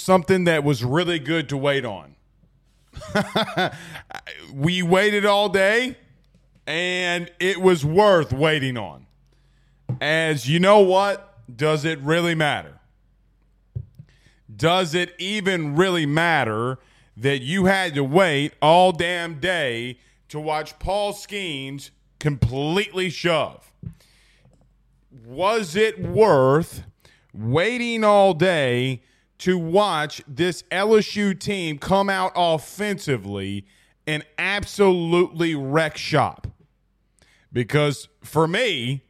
Something that was really good to wait on. we waited all day, and it was worth waiting on. As you know what? Does it really matter? Does it even really matter that you had to wait all damn day to watch Paul Skenes completely shove? Was it worth waiting all day to watch this LSU team come out offensively and absolutely wreck shop. Because for me,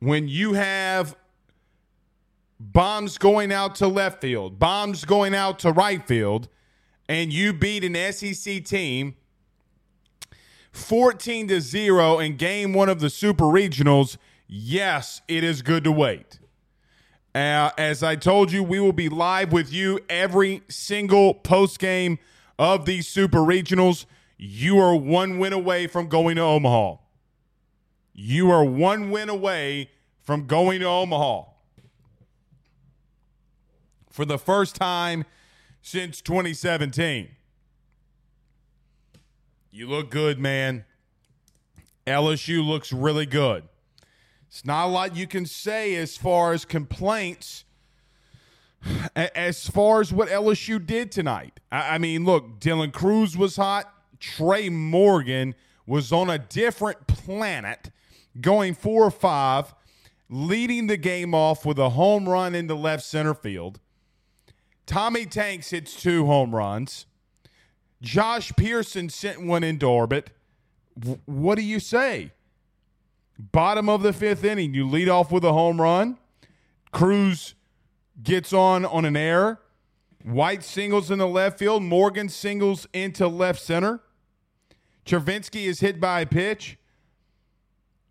when you have bombs going out to left field, bombs going out to right field, and you beat an SEC team 14 to 0 in game one of the Super Regionals, yes, it is good to wait. Uh, as I told you, we will be live with you every single post game of these super regionals. You are one win away from going to Omaha. You are one win away from going to Omaha. For the first time since 2017. You look good, man. LSU looks really good. It's not a lot you can say as far as complaints as far as what LSU did tonight. I, mean, look, Dylan Crews was hot. Trey Morgan was on a different planet, going four or five, leading the game off with a home run into left center field. Tommy Tanks hits two home runs. Josh Pearson sent one into orbit. W- what do you say? Bottom of the fifth inning, you lead off with a home run. Crews gets on on an error. White singles in the left field. Morgan singles into left center. Travinski is hit by a pitch.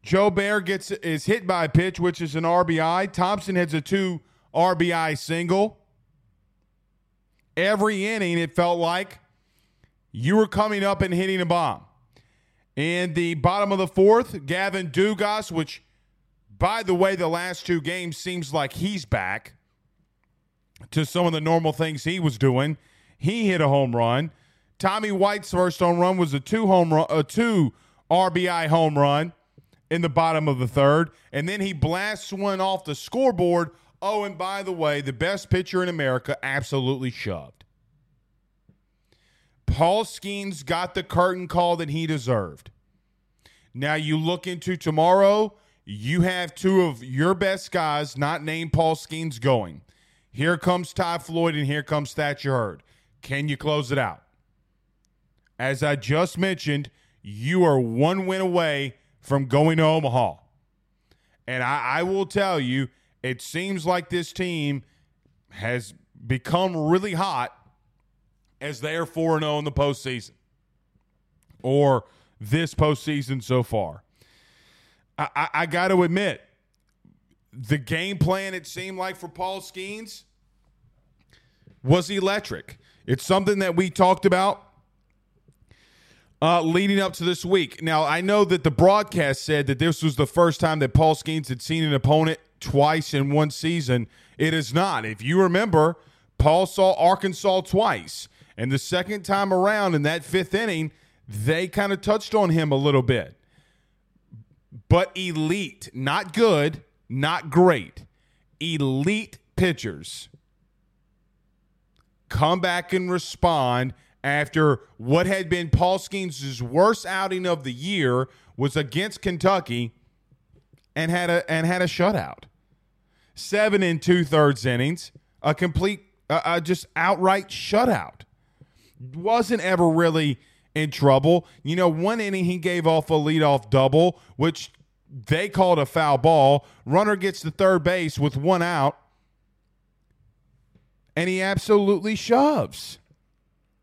Jobert gets is hit by a pitch, which is an RBI. Thompson has a two RBI single. Every inning, it felt like you were coming up and hitting a bomb. In the bottom of the fourth, Gavin Dugas, which, by the way, the last two games seems like he's back to some of the normal things he was doing. He hit a home run. Tommy White's first home run was a two home run, a two RBI home run in the bottom of the third, and then he blasts one off the scoreboard. Oh, and by the way, the best pitcher in America absolutely shoved. Paul Skenes got the curtain call that he deserved. Now you look into tomorrow, you have two of your best guys, not named Paul Skenes, going. Here comes Ty Floyd and here comes Thatcher Hurd. Can you close it out? As I just mentioned, you are one win away from going to Omaha. And I, I will tell you, it seems like this team has become really hot as they are 4 0 in the postseason or this postseason so far. I, I, I got to admit, the game plan, it seemed like for Paul Skenes, was electric. It's something that we talked about uh, leading up to this week. Now, I know that the broadcast said that this was the first time that Paul Skenes had seen an opponent twice in one season. It is not. If you remember, Paul saw Arkansas twice. And the second time around in that fifth inning, they kind of touched on him a little bit. But elite, not good, not great. Elite pitchers come back and respond after what had been Paul Skenes' worst outing of the year was against Kentucky and had a and had a shutout. Seven and two thirds innings, a complete, uh, uh, just outright shutout. Wasn't ever really in trouble. You know, one inning he gave off a leadoff double, which they called a foul ball. Runner gets to third base with one out, and he absolutely shoves.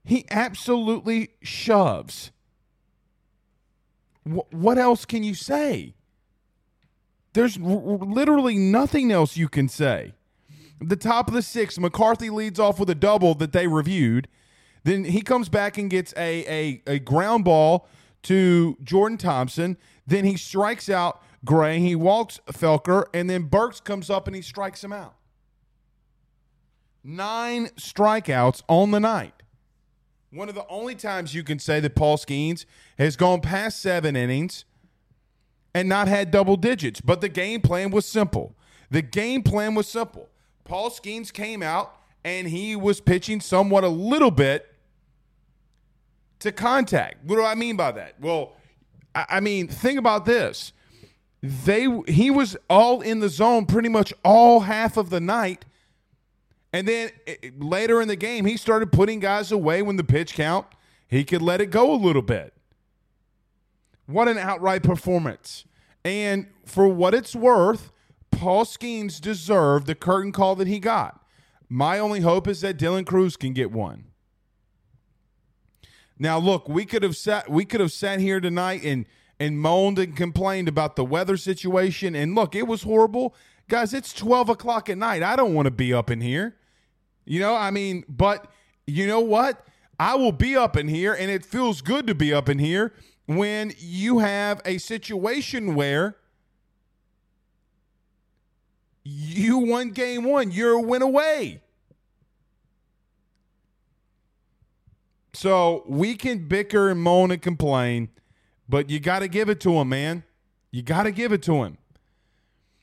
He absolutely shoves. Wh- what else can you say? There's r- literally nothing else you can say. The top of the sixth, McCarthy leads off with a double that they reviewed. Then he comes back and gets a, a, a ground ball to Jordan Thompson. Then he strikes out Gray. He walks Felker, and then Burks comes up and he strikes him out. Nine strikeouts on the night. One of the only times you can say that Paul Skenes has gone past seven innings and not had double digits. But the game plan was simple. The game plan was simple. Paul Skenes came out and he was pitching somewhat a little bit to contact. What do I mean by that? Well, I, I mean, think about this. They he was all in the zone pretty much all half of the night. And then it, later in the game, he started putting guys away when the pitch count, he could let it go a little bit. What an outright performance. And for what it's worth, Paul Skenes deserved the curtain call that he got. My only hope is that Dylan Crews can get one. Now, look, we could have sat we could have sat here tonight and and moaned and complained about the weather situation. And look, it was horrible. Guys, it's 12 o'clock at night. I don't want to be up in here. You know, I mean, but you know what? I will be up in here, and it feels good to be up in here when you have a situation where you won game one, you're a win away. So we can bicker and moan and complain, but you got to give it to him, man. You got to give it to him.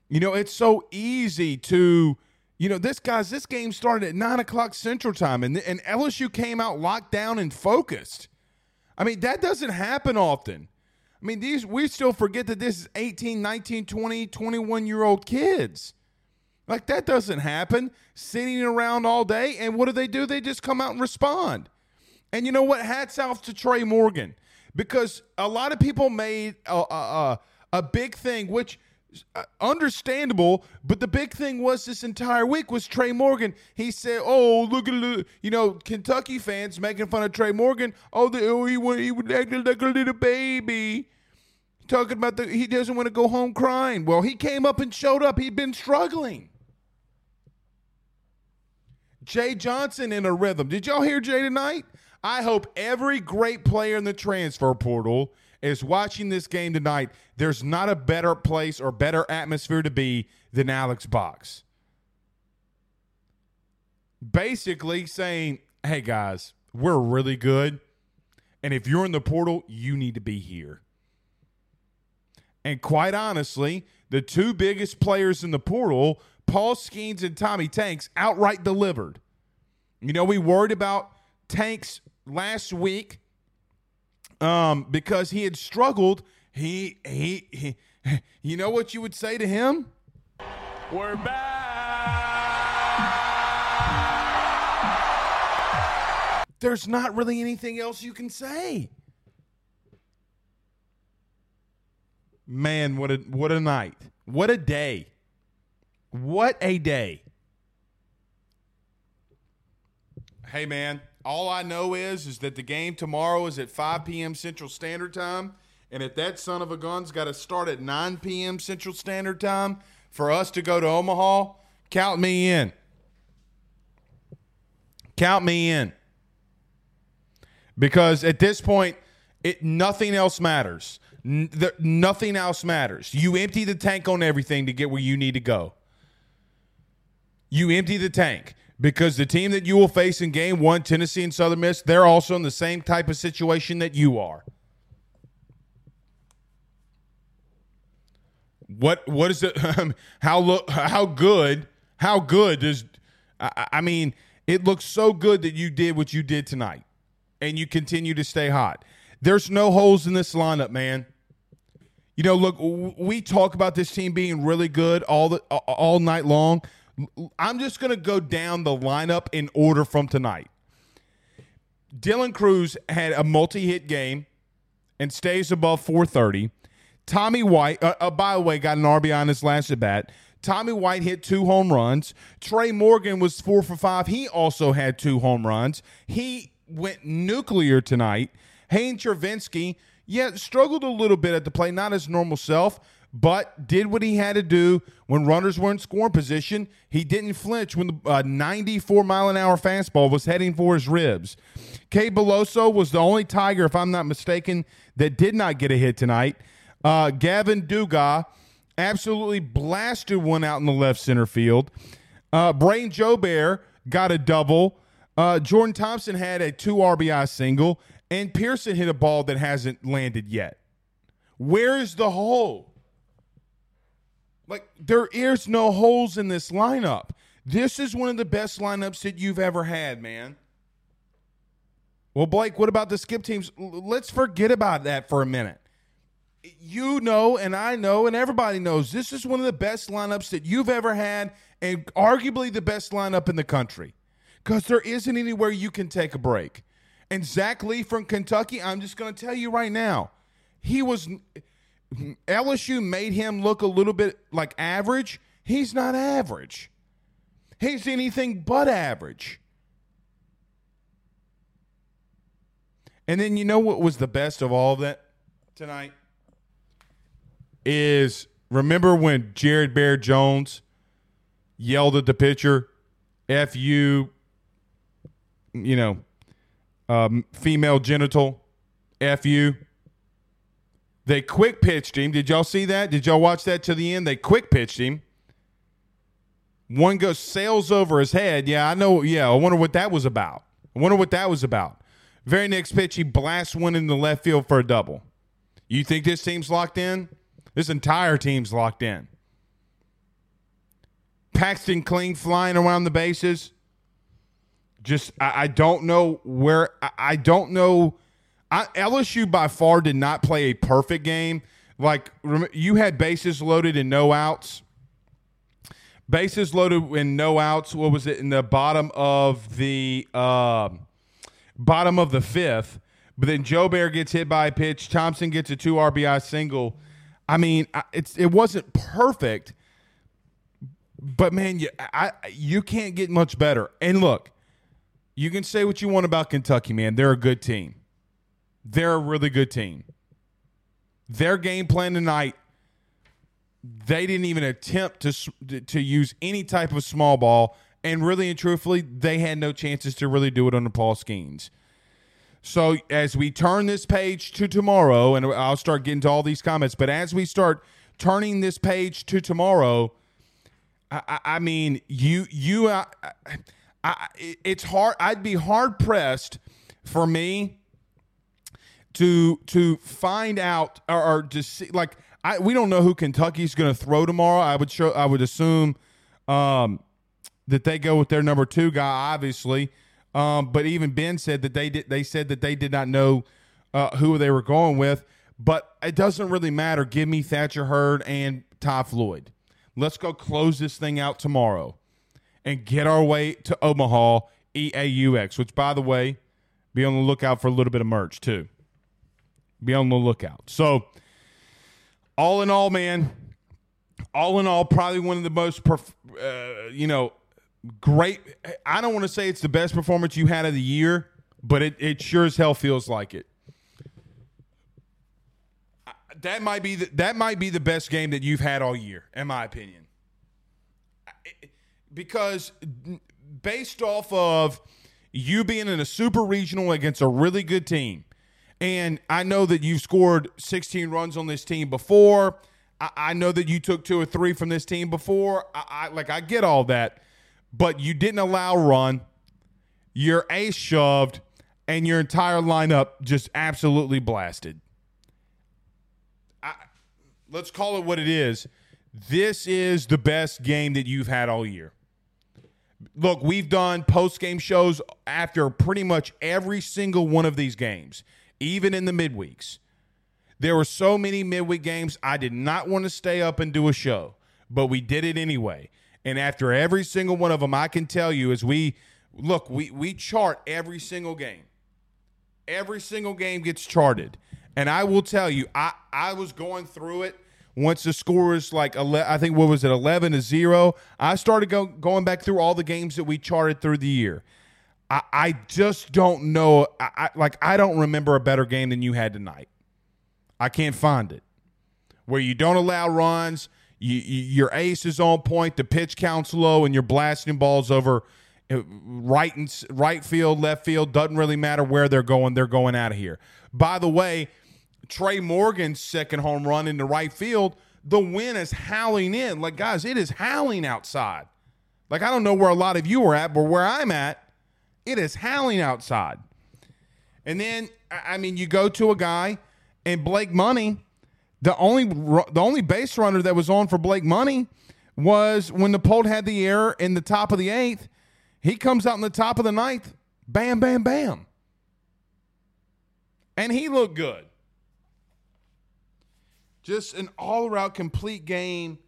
You know, it's so easy to, you know, this guy's this game started at nine o'clock Central Time, and and LSU came out locked down and focused. I mean, that doesn't happen often. I mean, these we still forget that this is 18, 19, 20, 21 year old kids. Like that doesn't happen. Sitting around all day, and what do they do? They just come out and respond. And you know what? Hats off to Trey Morgan because a lot of people made a, a, a, big thing, which uh, understandable, but the big thing was this entire week was Trey Morgan. He said, "Oh, look at you know Kentucky fans making fun of Trey Morgan. Oh, the, oh he he would act like a little baby." Talking about the he doesn't want to go home crying. Well, he came up and showed up. He'd been struggling. Jay Johnson in a rhythm. Did y'all hear Jay tonight? I hope every great player in the transfer portal is watching this game tonight. There's not a better place or better atmosphere to be than Alex Box. Basically saying, hey guys, we're really good. And if you're in the portal, you need to be here. And quite honestly, the two biggest players in the portal, Paul Skenes and Tommy Tanks, outright delivered. You know, we worried about Tanks last week um, because he had struggled. He, he, he, you know what you would say to him? We're back. There's not really anything else you can say. Man, what a what a night. What a day. What a day. Hey man, all I know is is that the game tomorrow is at 5 p.m. Central Standard Time, and if that son of a gun's got to start at 9 p.m. Central Standard Time for us to go to Omaha, count me in. Count me in. Because at this point, it nothing else matters. N- there, nothing else matters. You empty the tank on everything to get where you need to go. You empty the tank because the team that you will face in game one, Tennessee and Southern Miss, they're also in the same type of situation that you are. What what is it? Um, how look? How good? How good does? I, I mean, it looks so good that you did what you did tonight, and you continue to stay hot. There's no holes in this lineup, man. You know, look, we talk about this team being really good all the all night long. I'm just going to go down the lineup in order from tonight. Dylan Crews had a multi-hit game and stays above 430. Tommy White, uh, uh, by the way, got an RBI on his last at bat. Tommy White hit two home runs. Trey Morgan was four for five. He also had two home runs. He went nuclear tonight. Hayden Travinski, yeah, struggled a little bit at the plate, not his normal self, but did what he had to do when runners were in scoring position. He didn't flinch when the uh, 94 mile an hour fastball was heading for his ribs. Cade Beloso was the only Tiger, if I'm not mistaken, that did not get a hit tonight. Uh, Gavin Dugas absolutely blasted one out in the left center field. Uh, Brayden Jobert got a double. Uh, Jordan Thompson had a two RBI single, and Pearson hit a ball that hasn't landed yet. Where's the hole? Like, there is no holes in this lineup. This is one of the best lineups that you've ever had, man. Well, Blake, what about the skip teams? Let's forget about that for a minute. You know, and I know, and everybody knows this is one of the best lineups that you've ever had, and arguably the best lineup in the country because there isn't anywhere you can take a break. And Zach Lee from Kentucky, I'm just going to tell you right now, he was LSU made him look a little bit like average. He's not average. He's anything but average. And then you know what was the best of all of that tonight? Is remember when Jared Bear Jones yelled at the pitcher, F you, you know, um, female genital, F you. They quick pitched him. Did y'all see that? Did y'all watch that to the end? They quick pitched him. One goes sails over his head. Yeah, I know. Yeah, I wonder what that was about. I wonder what that was about. Very next pitch, he blasts one in the left field for a double. You think this team's locked in? This entire team's locked in. Paxton Kling flying around the bases. Just I, I don't know where I, I don't know I, LSU by far did not play a perfect game. Like you had bases loaded and no outs. Bases loaded and no outs. What was it in the bottom of the uh, bottom of the fifth? But then Jobert gets hit by a pitch. Thompson gets a two RBI single. I mean, it's it wasn't perfect, but man, you I you can't get much better. And look, you can say what you want about Kentucky, man. They're a good team. They're a really good team. Their game plan tonight, they didn't even attempt to to use any type of small ball, and really and truthfully, they had no chances to really do it under Paul Skenes. So as we turn this page to tomorrow, and I'll start getting to all these comments, but as we start turning this page to tomorrow, I, I mean, you you, uh, I, I, it's hard. I'd be hard pressed for me to to find out or, or to see like I we don't know who Kentucky's going to throw tomorrow. I would show I would assume um, that they go with their number two guy, obviously. Um, but even Ben said that they did. They said that they did not know uh, who they were going with. But it doesn't really matter. Give me Thatcher Hurd and Ty Floyd. Let's go close this thing out tomorrow and get our way to Omaha EAUX. Which, by the way, be on the lookout for a little bit of merch too. Be on the lookout. So, all in all, man, all in all, probably one of the most, perf- uh, you know, great. I don't want to say it's the best performance you had of the year, but it, it sure as hell feels like it. That might be the, that might be the best game that you've had all year, in my opinion. Because based off of you being in a super regional against a really good team, and I know that you've scored 16 runs on this team before. I, I know that you took two or three from this team before. I, I like I get all that, but you didn't allow run. Your ace shoved, and your entire lineup just absolutely blasted. I, let's call it what it is. This is the best game that you've had all year. Look, we've done post game shows after pretty much every single one of these games, even in the midweeks. There were so many midweek games, I did not want to stay up and do a show, but we did it anyway. And after every single one of them, I can tell you as we look, we, we chart every single game. Every single game gets charted. And I will tell you, I, I was going through it once the score was like, 11, I think, what was it, 11 to 0. I started go, going back through all the games that we charted through the year. I, I just don't know. I, I, like, I don't remember a better game than you had tonight. I can't find it. Where you don't allow runs, you, you, your ace is on point, the pitch counts low, and you're blasting balls over uh, right and right field, left field. Doesn't really matter where they're going; they're going out of here. By the way, Trey Morgan's second home run into right field, the wind is howling in. Like guys, it is howling outside. Like I don't know where a lot of you are at, but where I'm at, it is howling outside. And then I mean, you go to a guy and Blake Money, the only the only base runner that was on for Blake Money was when the Polt had the error in the top of the eighth. He comes out in the top of the ninth, bam, bam, bam, and he looked good. Just an all around complete game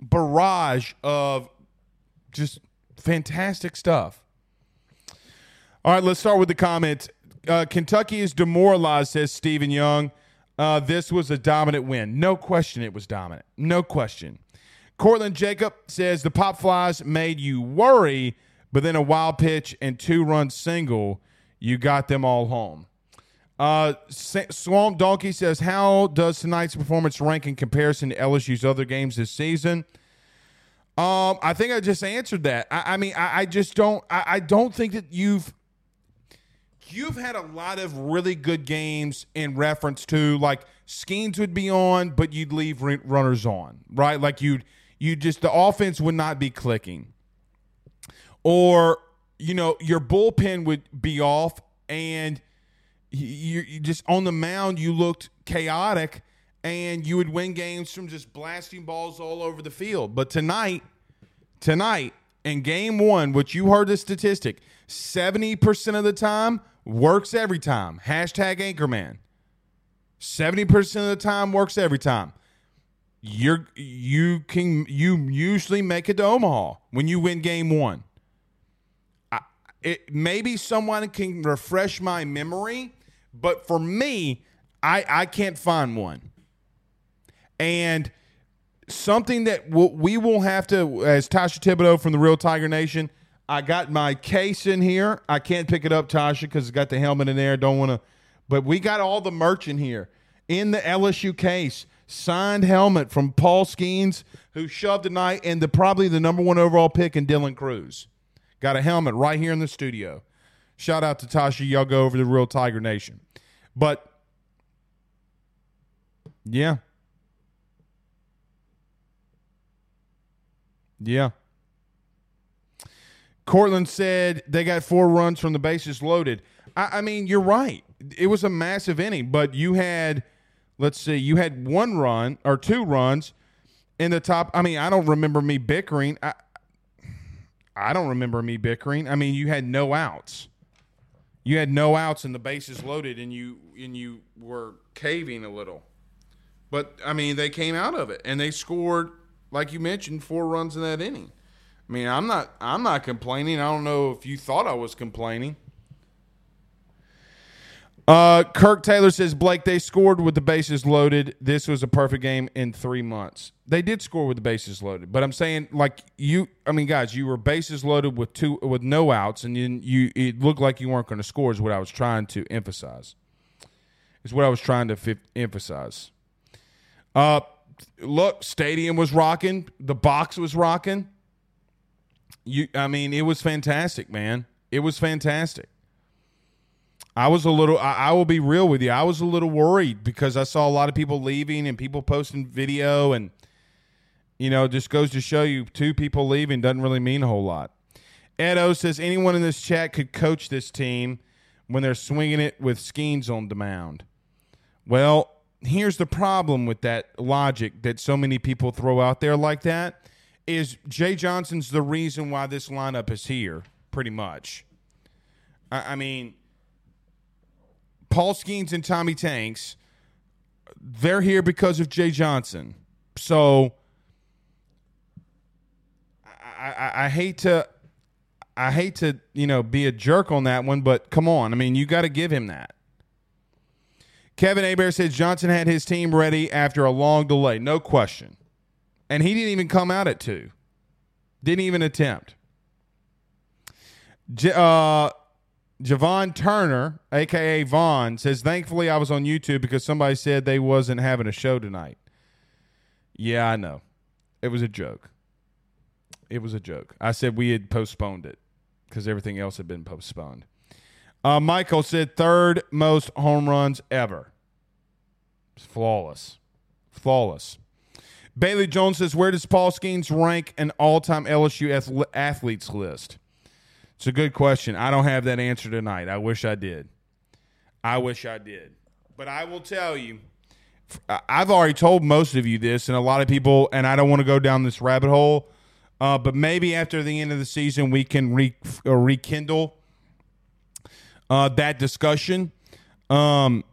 barrage of just fantastic stuff. All right, let's start with the comments. Uh, Kentucky is demoralized, says Stephen Young. Uh, this was a dominant win. No question it was dominant. No question. Cortland Jacob says the Pop Flies made you worry, but then a wild pitch and two run single, you got them all home. Uh, Swamp Donkey says, How does tonight's performance rank in comparison to LSU's other games this season? Um, I think I just answered that. I, I mean, I, I just don't. I, I don't think that you've you've had a lot of really good games in reference to like schemes would be on, but you'd leave runners on, right? Like you'd you just the offense would not be clicking, or you know your bullpen would be off, and you, you just on the mound you looked chaotic, and you would win games from just blasting balls all over the field. But tonight, tonight in game one, which you heard the statistic, 70% of the time works every time. Hashtag Anchorman. 70% of the time works every time. You're you can you usually make it to Omaha when you win game one. I, it maybe someone can refresh my memory, but for me, I I can't find one. And something that we'll, we will have to, as Tasha Thibodeau from the Real Tiger Nation, I got my case in here. I can't pick it up, Tasha, because it's got the helmet in there. Don't want to, but we got all the merch in here in the LSU case. Signed helmet from Paul Skenes, who shoved tonight, and the probably the number one overall pick in Dylan Crews. Got a helmet right here in the studio. Shout out to Tasha. Y'all go over to Real Tiger Nation. But yeah. Yeah. Cortland said they got four runs from the bases loaded. I, I mean, you're right. It was a massive inning, but you had, let's see, you had one run or two runs in the top. I mean, I don't remember me bickering. I, I don't remember me bickering. I mean, you had no outs. You had no outs and the bases loaded, and you and you were caving a little. But I mean, they came out of it and they scored, like you mentioned, four runs in that inning. I mean, I'm not I'm not complaining. I don't know if you thought I was complaining. Uh, Kirk Taylor says Blake they scored with the bases loaded. This was a perfect game in three months. They did score with the bases loaded, but I'm saying like you. I mean, guys, you were bases loaded with two with no outs, and you, you it looked like you weren't going to score. Is what I was trying to emphasize. Is what I was trying to fi- emphasize. Uh, look, stadium was rocking. The box was rocking. You, I mean, it was fantastic, man. It was fantastic. I was a little. I, I, will be real with you. I was a little worried because I saw a lot of people leaving and people posting video, and you know, just goes to show you two people leaving doesn't really mean a whole lot. Edo says anyone in this chat could coach this team when they're swinging it with Skenes on the mound. Well, here's the problem with that logic that so many people throw out there like that is Jay Johnson's the reason why this lineup is here, pretty much. I, I mean Paul Skenes and Tommy Tanks, they're here because of Jay Johnson. So I, I, I hate to I hate to, you know, be a jerk on that one, but come on. I mean, you got to give him that. Kevin Abear says Johnson had his team ready after a long delay. No question. And he didn't even come out at two. Didn't even attempt. Uh, Javon Turner, aka Vaughn, says, "Thankfully, I was on YouTube because somebody said they wasn't having a show tonight." Yeah, I know. It was a joke. It was a joke. I said we had postponed it because everything else had been postponed. Uh, Michael said third most home runs ever. It's flawless, flawless. Bailey Jones says, "Where does Paul Skenes rank an all-time LSU athletes list?" It's a good question. I don't have that answer tonight. I wish I did. I wish I did. But I will tell you, I've already told most of you this, and a lot of people, and I don't want to go down this rabbit hole, uh, but maybe after the end of the season, we can re, uh, rekindle uh, that discussion. Um,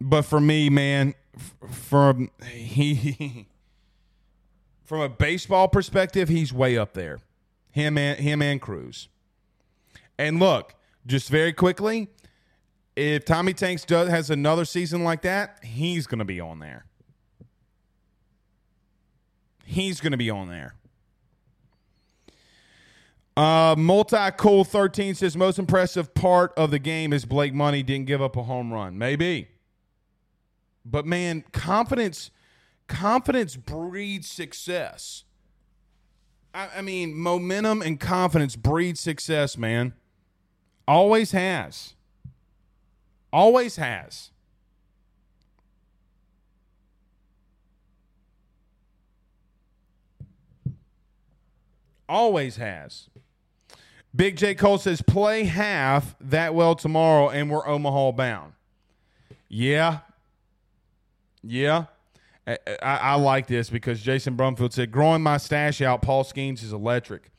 but for me, man, from he from a baseball perspective, he's way up there. Him and him and Crews. And look, just very quickly, if Tommy Tanks does has another season like that, he's going to be on there. He's going to be on there. Uh, Multi Cool 13 says most impressive part of the game is Blake Money didn't give up a home run. Maybe. But man, confidence confidence breeds success. I, I mean, momentum and confidence breeds success, man. Always has. Always has. Always has. Big J. Cole says, play half that well tomorrow and we're Omaha bound. Yeah. Yeah. I, I, like this because Jason Brumfield said, growing my stash out, Paul Skenes is electric.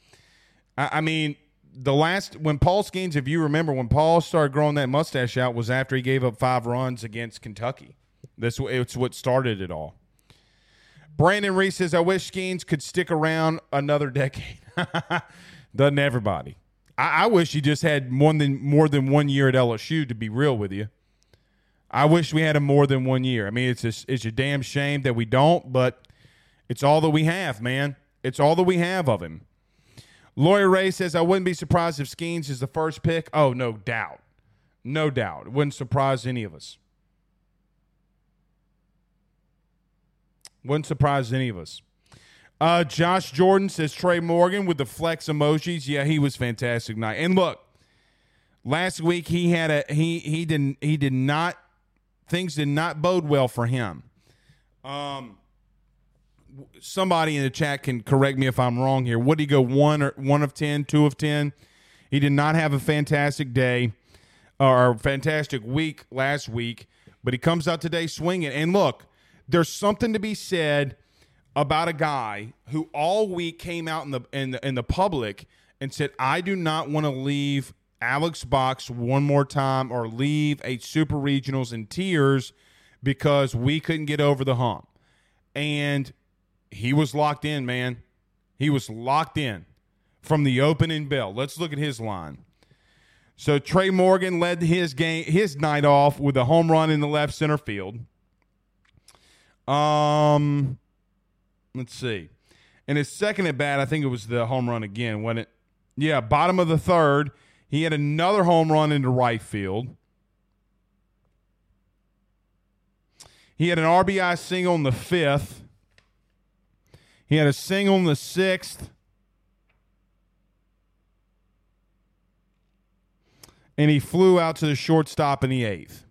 I, I mean, the last when Paul Skenes, if you remember, when Paul started growing that mustache out, was after he gave up five runs against Kentucky. That's it's what started it all. Brandon Reese says, "I wish Skenes could stick around another decade." Doesn't everybody? I, I, wish he just had more than more than one year at LSU. To be real with you, I wish we had him more than one year. I mean, it's a, it's a damn shame that we don't, but it's all that we have, man. It's all that we have of him. Lawyer Ray says, I wouldn't be surprised if Skenes is the first pick. Oh, no doubt. No doubt. It wouldn't surprise any of us. Wouldn't surprise any of us. Uh, Josh Jordan says Trey Morgan with the flex emojis. Yeah, he was fantastic night. And look, last week he had a he he didn't he did not things did not bode well for him. Um somebody in the chat can correct me if I'm wrong here. Would he go one or one of ten, two of ten? He did not have a fantastic day or fantastic week last week, but he comes out today swinging. And look, there's something to be said about a guy who all week came out in the in the, in the public and said, "I do not want to leave Alex Box one more time or leave a Super Regionals in tears because we couldn't get over the hump." And he was locked in, man. He was locked in from the opening bell. Let's look at his line. So Trey Morgan led his game his night off with a home run in the left center field. Um let's see. In his second at bat, I think it was the home run again, when it yeah, bottom of the third, he had another home run into right field. He had an RBI single in the fifth. He had a single in the sixth. And he flew out to the shortstop in the eighth.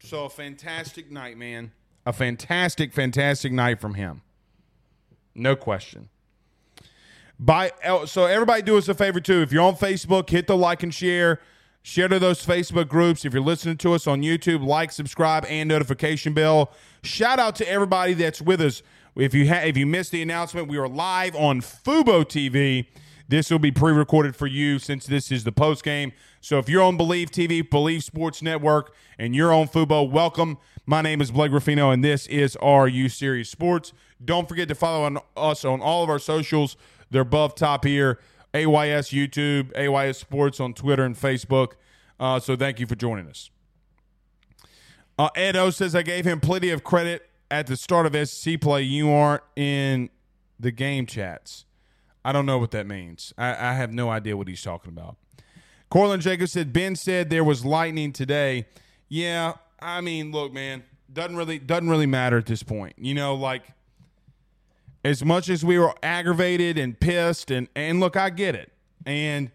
So a fantastic night, man. A fantastic, fantastic night from him. No question. By oh, so everybody do us a favor too. If you're on Facebook, hit the like and share. Share to those Facebook groups. If you're listening to us on YouTube, like, subscribe, and notification bell. Shout out to everybody that's with us. If you ha- if you missed the announcement, we are live on Fubo TV. This will be pre-recorded for you since this is the post game. So if you're on Believe TV, Believe Sports Network, and you're on Fubo, welcome. My name is Blake Ruffino, and this is RU Series Sports. Don't forget to follow on us on all of our socials. They're above top here. AYS YouTube, AYS Sports on Twitter and Facebook. Uh, so thank you for joining us. Uh, Ed O says I gave him plenty of credit at the start of SEC play. You aren't in the game chats. I don't know what that means. I, I have no idea what he's talking about. Corlin Jacobs said Ben said there was lightning today. Yeah, I mean, look, man, doesn't really doesn't really matter at this point. You know, like as much as we were aggravated and pissed and and look, I get it. And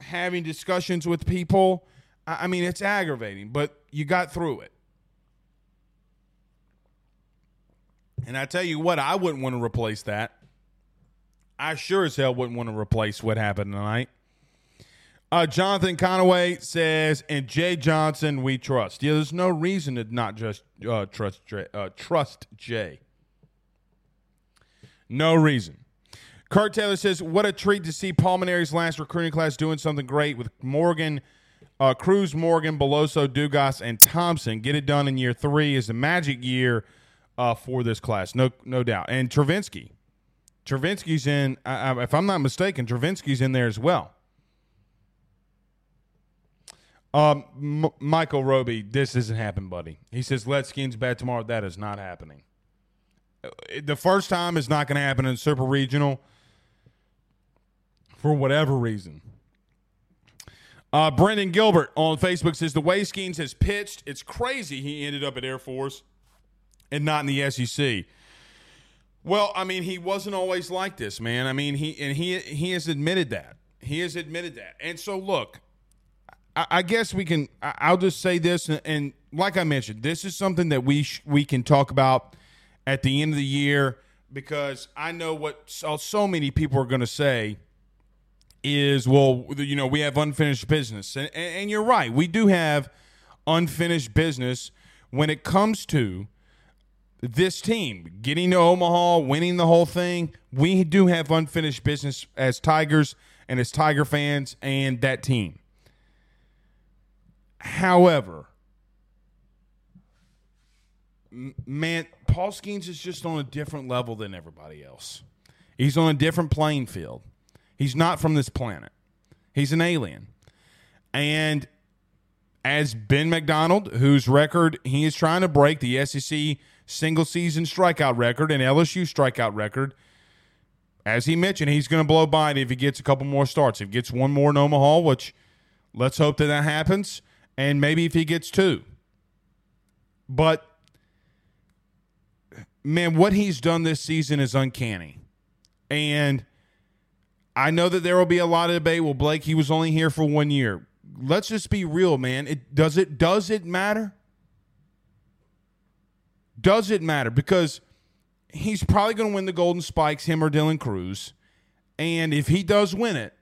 having discussions with people, I, I mean, it's aggravating, but you got through it. And I tell you what, I wouldn't want to replace that. I sure as hell wouldn't want to replace what happened tonight. Uh, Jonathan Conaway says, and Jay Johnson, we trust. Yeah, there's no reason to not just uh, trust Jay, uh, trust Jay. No reason. Kurt Taylor says, "What a treat to see Paul Mainieri's last recruiting class doing something great with Morgan, uh, Crews, Morgan, Beloso, Dugas, and Thompson. Get it done in year three is a magic year uh, for this class, no, no doubt. And Travinski, Travinski's in. If I'm not mistaken, Travinski's in there as well. Um, M- Michael Roby, this doesn't happen, buddy. He says, "Let Skins bat tomorrow." That is not happening. The first time is not going to happen in Super Regional for whatever reason. Uh, Brendan Gilbert on Facebook says the way Skenes has pitched, it's crazy he ended up at Air Force and not in the SEC. Well, I mean, he wasn't always like this, man. I mean, he and he he has admitted that. He has admitted that. And so, look, I, I guess we can. I, will just say this, and, and, like I mentioned, this is something that we sh- we can talk about at the end of the year because I know what so, so many people are going to say is, well, you know, we have unfinished business, and, and, and you're right, we do have unfinished business when it comes to this team getting to Omaha, winning the whole thing, we do have unfinished business as Tigers and as Tiger fans and that team. However, man, Paul Skenes is just on a different level than everybody else. He's on a different playing field. He's not from this planet. He's an alien. And as Ben McDonald, whose record he is trying to break the SEC single season strikeout record and LSU strikeout record. As he mentioned, he's going to blow by it if he gets a couple more starts. If he gets one more in Omaha, which let's hope that that happens, and maybe if he gets two. But man, what he's done this season is uncanny. And I know that there will be a lot of debate. Well, Blake, he was only here for one year. Let's just be real, man. It does it does it matter? Does it matter? Because he's probably going to win the Golden Spikes, him or Dylan Crews. And if he does win it,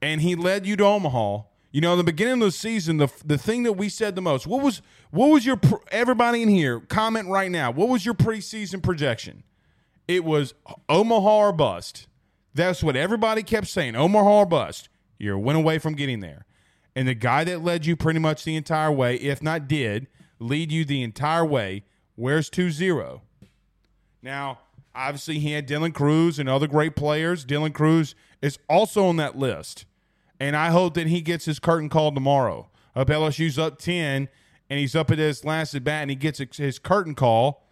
and he led you to Omaha, you know, in the beginning of the season, the the thing that we said the most, what was what was your everybody in here comment right now? What was your preseason projection? It was Omaha or bust. That's what everybody kept saying. Omaha or bust. You're away from getting there. And the guy that led you pretty much the entire way, if not did, lead you the entire way. Where's 2 0? Now, obviously, he had Dylan Crews and other great players. Dylan Crews is also on that list. And I hope that he gets his curtain call tomorrow. Up LSU's up 10 and he's up at his last at bat and he gets his curtain call.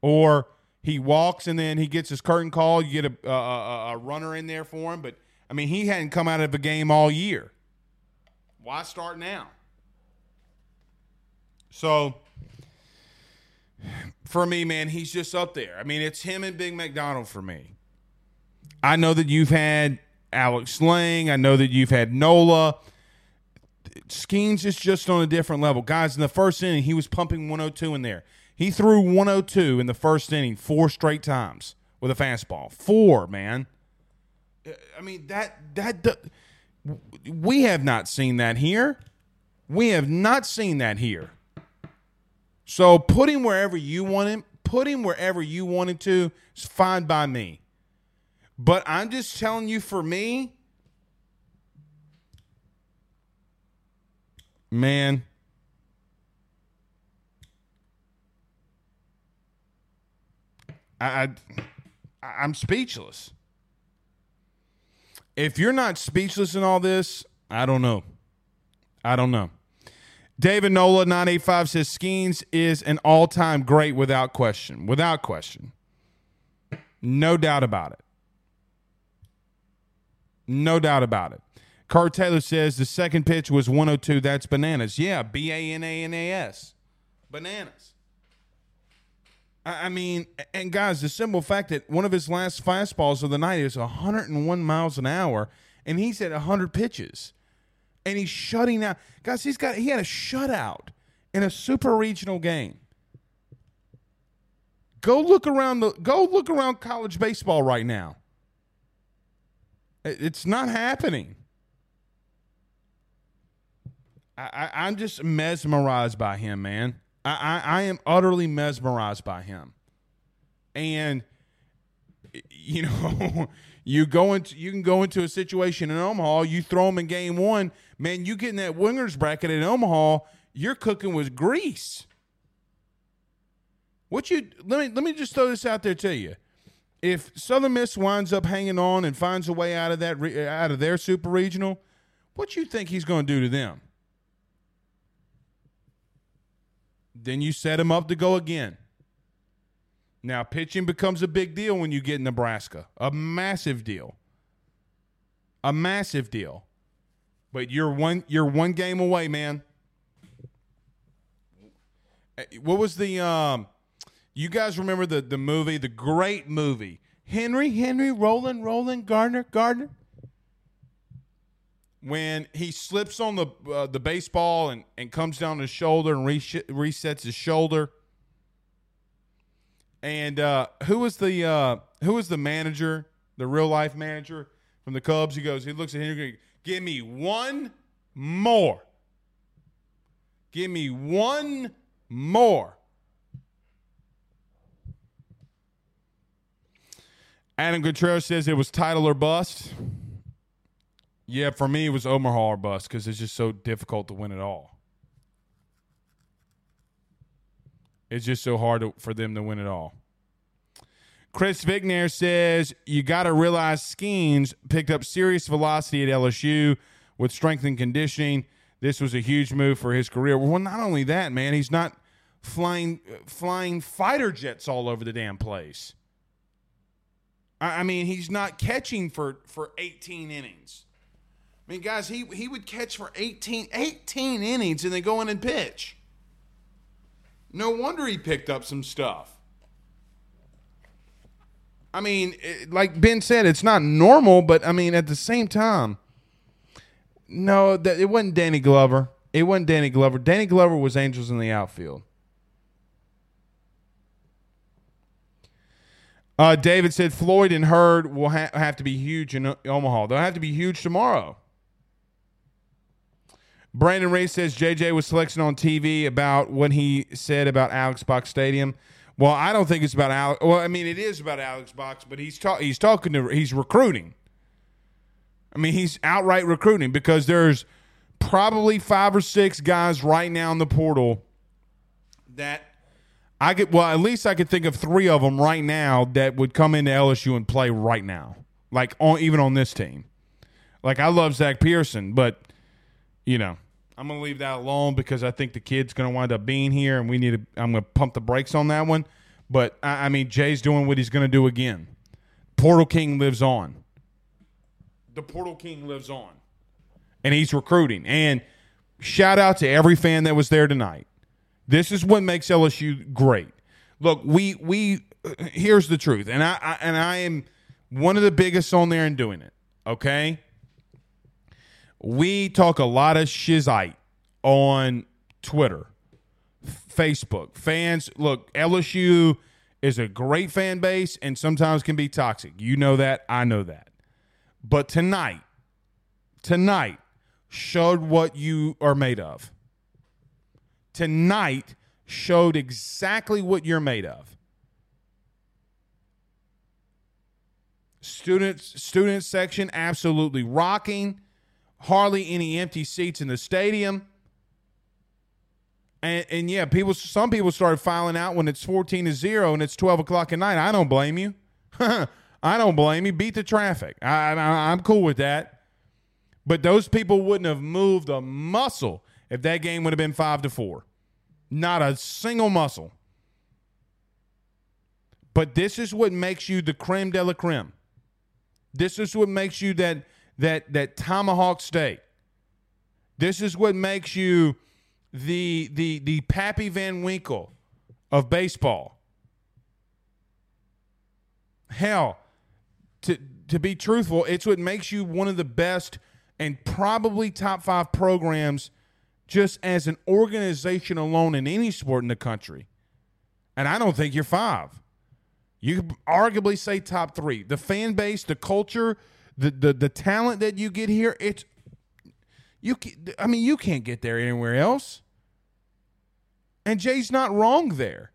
Or he walks and then he gets his curtain call. You get a, a, a runner in there for him. But, I mean, he hadn't come out of a game all year. Why start now? So, for me, man, he's just up there. I mean, it's him and Big McDonald for me. I know that you've had Alex Lang. I know that you've had Nola. Skenes is just on a different level. Guys, in the first inning, he was pumping 102 in there. He threw 102 in the first inning four straight times with a fastball. Four, man. I mean, that, that, we have not seen that here. We have not seen that here. So put him wherever you want him, put him wherever you wanted to, is fine by me. But I'm just telling you for me, man, I, I I'm speechless. If you're not speechless in all this, I don't know. I don't know. David Nola 985 says Skenes is an all-time great without question. Without question. No doubt about it. No doubt about it. Carl Taylor says the second pitch was 102. That's bananas. Yeah, B A N A N A S. Bananas. I mean, and guys, the simple fact that one of his last fastballs of the night is 101 miles an hour, and he's at 100 pitches, and he's shutting out. Guys, he's got he had a shutout in a super regional game. Go look around the go look around college baseball right now. It's not happening. I, I, am just mesmerized by him, man. I, I, I am utterly mesmerized by him. And you know, you go into you can go into a situation in Omaha, you throw him in game one, man, you get in that wingers bracket in Omaha, you're cooking with grease. What you let me let me just throw this out there to you if Southern Miss winds up hanging on and finds a way out of that out of their super regional, what do you think he's going to do to them? Then you set him up to go again. Now pitching becomes a big deal when you get Nebraska, a massive deal, a massive deal. But you're one you're one game away, man. What was the um? You guys remember the the movie, the great movie, Henry, Henry, Roland, Roland, Gardner, Gardner? When he slips on the uh, the baseball and, and comes down his shoulder and resets his shoulder. And uh, who was the uh, who was the manager, the real life manager from the Cubs? He goes, he looks at Henry, give me one more. Give me one more. Adam Contreras says it was title or bust. Yeah, for me, it was Omaha or bust because it's just so difficult to win it all. It's just so hard to, for them to win it all. Chris Vigner says you got to realize Skenes picked up serious velocity at LSU with strength and conditioning. This was a huge move for his career. Well, not only that, man, he's not flying flying fighter jets all over the damn place. I mean, he's not catching for, for 18 innings. I mean, guys, he, he would catch for 18, 18 innings and then go in and pitch. No wonder he picked up some stuff. I mean, it, like Ben said, it's not normal, but I mean, at the same time, no, that it wasn't Danny Glover. It wasn't Danny Glover. Danny Glover was Angels in the outfield. Uh, David said Floyd and Hurd will ha- have to be huge in Omaha. They'll have to be huge tomorrow. Brandon Ray says JJ was selected on TV about what he said about Alex Box Stadium. Well, I don't think it's about Alex. Well, I mean, it is about Alex Box, but he's ta- he's talking to he's recruiting. I mean, he's outright recruiting because there's probably five or six guys right now in the portal that I could well at least I could think of three of them right now that would come into LSU and play right now, like on even on this team. Like I love Zach Pearson, but you know, I'm gonna leave that alone because I think the kid's gonna wind up being here, and we need to. I'm gonna pump the brakes on that one. But I, I mean, Jay's doing what he's gonna do again. Portal King lives on. The Portal King lives on, and he's recruiting. And shout out to every fan that was there tonight. This is what makes LSU great. Look, we we here's the truth, and I, I and I am one of the biggest on there in doing it. Okay, we talk a lot of shizite on Twitter, Facebook. Fans, look, LSU is a great fan base and sometimes can be toxic. You know that. I know that. But tonight, tonight showed what you are made of. Tonight showed exactly what you're made of. Students, student section absolutely rocking hardly any empty seats in the stadium. And, and yeah, people. Some people started filing out when it's fourteen to zero and it's twelve o'clock at night. I don't blame you. I don't blame you. Beat the traffic. I, I, I'm cool with that. But those people wouldn't have moved a muscle if that game would have been five to four. Not a single muscle. But this is what makes you the creme de la creme. This is what makes you that that that tomahawk steak. This is what makes you the the the Pappy Van Winkle of baseball. Hell, to to be truthful, it's what makes you one of the best and probably top five programs just as an organization alone in any sport in the country. And I don't think you're five. You could arguably say top three. The fan base, the culture, the the the talent that you get here, it's you. Can, I mean, you can't get there anywhere else. And Jay's not wrong there.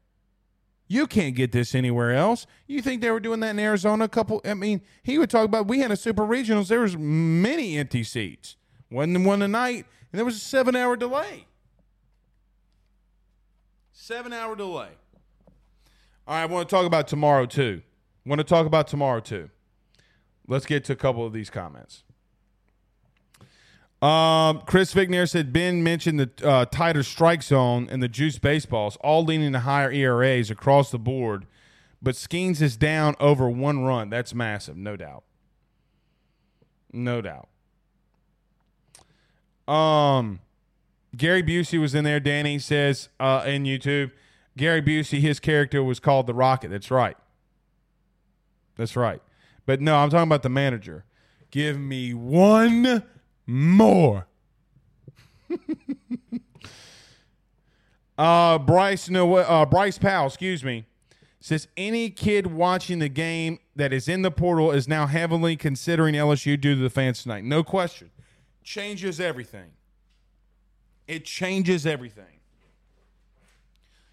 You can't get this anywhere else. You think they were doing that in Arizona? A couple. I mean, he would talk about we had a super regionals. There was many empty seats. Wasn't one tonight, and there was a seven-hour delay. Seven-hour delay. All right, I want to talk about tomorrow too. I want to talk about tomorrow too. Let's get to a couple of these comments. Um, Chris Vigner said Ben mentioned the uh, tighter strike zone and the juice baseballs, all leading to higher ERAs across the board. But Skenes is down over one run. That's massive, no doubt. No doubt. Um, Gary Busey was in there. Danny says uh, in YouTube, Gary Busey, his character was called the Rocket. That's right. That's right. But no, I'm talking about the manager. Give me one more. uh, Bryce, no, uh, Bryce Powell, excuse me, says any kid watching the game that is in the portal is now heavily considering LSU due to the fans tonight. No question. Changes everything. It changes everything.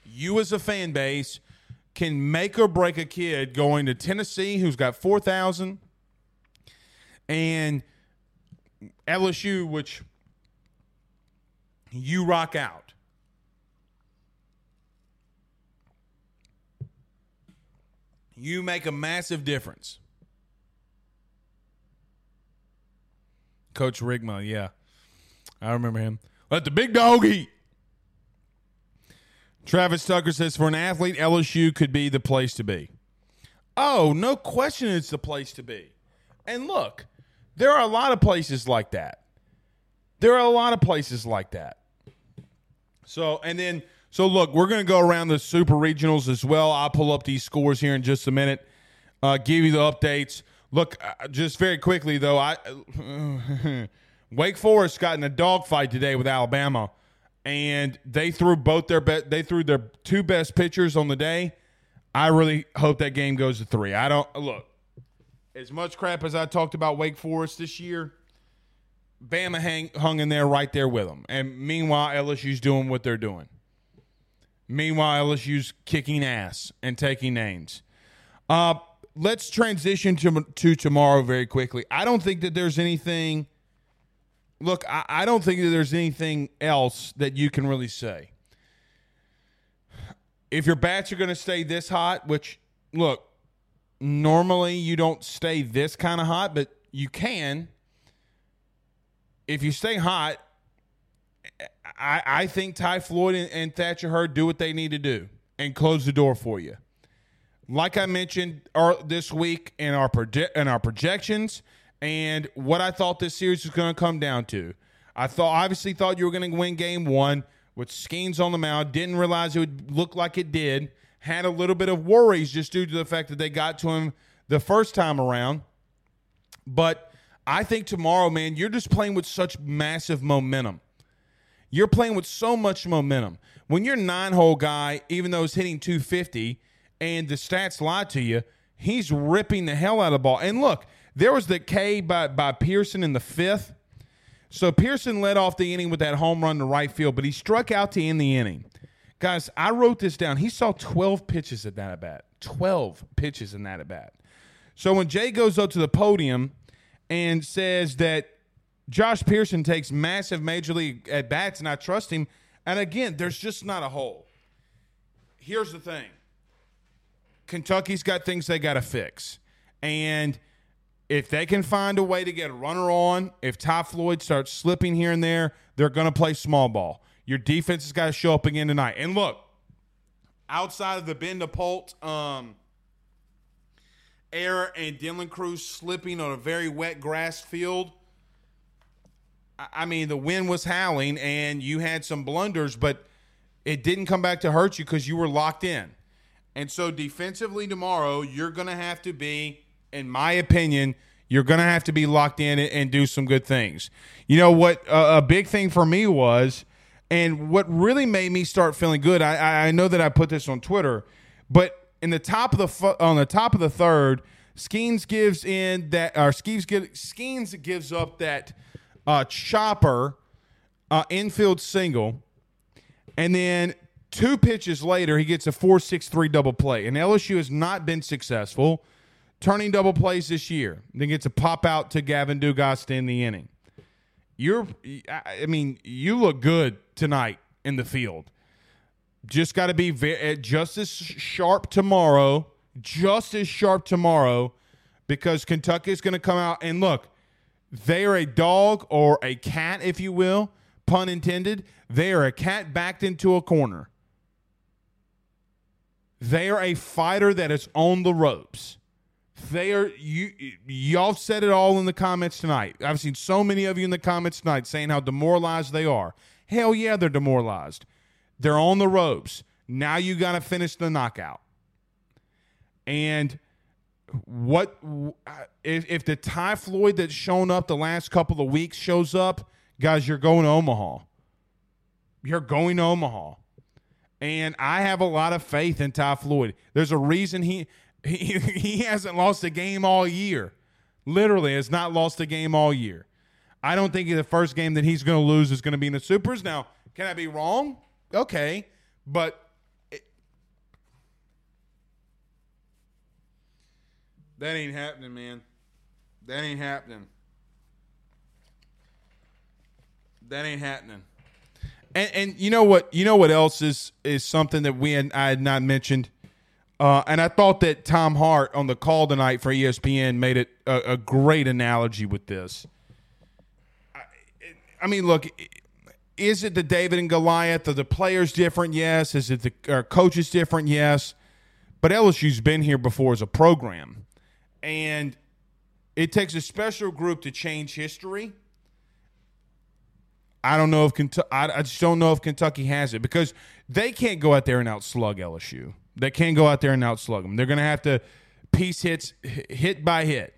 You as a fan base can make or break a kid going to Tennessee who's got 4,000 and LSU, which you rock out. You make a massive difference. Coach Rigma, yeah. I remember him. Let the big dog eat. Travis Tucker says for an athlete, LSU could be the place to be. Oh, no question it's the place to be. And look, there are a lot of places like that. There are a lot of places like that. So, and then, so look, we're going to go around the super regionals as well. I'll pull up these scores here in just a minute, uh, give you the updates. Look, uh, just very quickly, though, I Wake Forest got in a dogfight today with Alabama and they threw both their be- they threw their two best pitchers on the day. I really hope that game goes to three. I don't look as much crap as I talked about Wake Forest this year. Bama hang, hung in there right there with them, and meanwhile LSU's doing what they're doing. Meanwhile LSU's kicking ass and taking names. Uh, let's transition to to tomorrow very quickly. I don't think that there's anything look, I, I don't think that there's anything else that you can really say. If your bats are going to stay this hot, which, look, normally you don't stay this kind of hot, but you can. if you stay hot, I, I think Ty Floyd and, and Thatcher Hurd do what they need to do and close the door for you. Like I mentioned our, this week in our proje- in our projections and what I thought this series was going to come down to. I thought obviously thought you were going to win game one with Skenes on the mound. Didn't realize it would look like it did. Had a little bit of worries just due to the fact that they got to him the first time around. But I think tomorrow, man, you're just playing with such massive momentum. You're playing with so much momentum. When you're nine hole guy, even though he's hitting 250 and the stats lie to you, he's ripping the hell out of the ball. And look, there was the K by, by Pearson in the fifth. So Pearson led off the inning with that home run to right field, but he struck out to end the inning. Guys, I wrote this down. He saw 12 pitches at that at bat. 12 pitches in that at bat. So when Jay goes up to the podium and says that Josh Pearson takes massive major league at bats and I trust him, and again, there's just not a hole. Here's the thing Kentucky's got things they got to fix. And if they can find a way to get a runner on, if Ty Floyd starts slipping here and there, they're going to play small ball. Your defense has got to show up again tonight. And look, outside of the Ben DePault um, error and Dylan Crews slipping on a very wet grass field, I mean, the wind was howling and you had some blunders, but it didn't come back to hurt you because you were locked in. And so defensively tomorrow, you're going to have to be, in my opinion, you're going to have to be locked in and do some good things. You know what? Uh, a big thing for me was, and what really made me start feeling good. I, I know that I put this on Twitter, but in the top of the on the top of the third, Skenes gives in that, or Skenes, Skenes gives up that uh, chopper uh, infield single, and then two pitches later, he gets a 4 6 3 double play. And LSU has not been successful turning double plays this year. Then gets a pop out to Gavin Dugas to end the inning. You're, I mean, you look good tonight in the field. Just got to be very, eh, just as sharp tomorrow, just as sharp tomorrow, because Kentucky is going to come out and look they are a dog or a cat, if you will, pun intended. They are a cat backed into a corner. They are a fighter that is on the ropes. They are you y'all said it all in the comments tonight. I've seen so many of you in the comments tonight saying how demoralized they are. Hell yeah, they're demoralized. They're on the ropes. Now you got to finish the knockout. And what if, if the Ty Floyd that's shown up the last couple of weeks shows up, guys, you're going to Omaha. You're going to Omaha. And I have a lot of faith in Ty Floyd. There's a reason he he, he hasn't lost a game all year. Literally has not lost a game all year. I don't think the first game that he's going to lose is going to be in the Supers. Now, can I be wrong? Okay. But That ain't happening, man. That ain't happening. That ain't happening. And and you know what? You know what else is is something that we had I had not mentioned. Uh, and I thought that Tom Hart on the call tonight for ESPN made it a, a great analogy with this. I, I, mean, look, is it the David and Goliath? Are the players different? Yes. Is it the coaches different? Yes. But LSU's been here before as a program and it takes a special group to change history. I don't know if Kentucky. I, just don't know if Kentucky has it because they can't go out there and outslug LSU. They can't go out there and outslug them. They're going to have to piece hits hit by hit.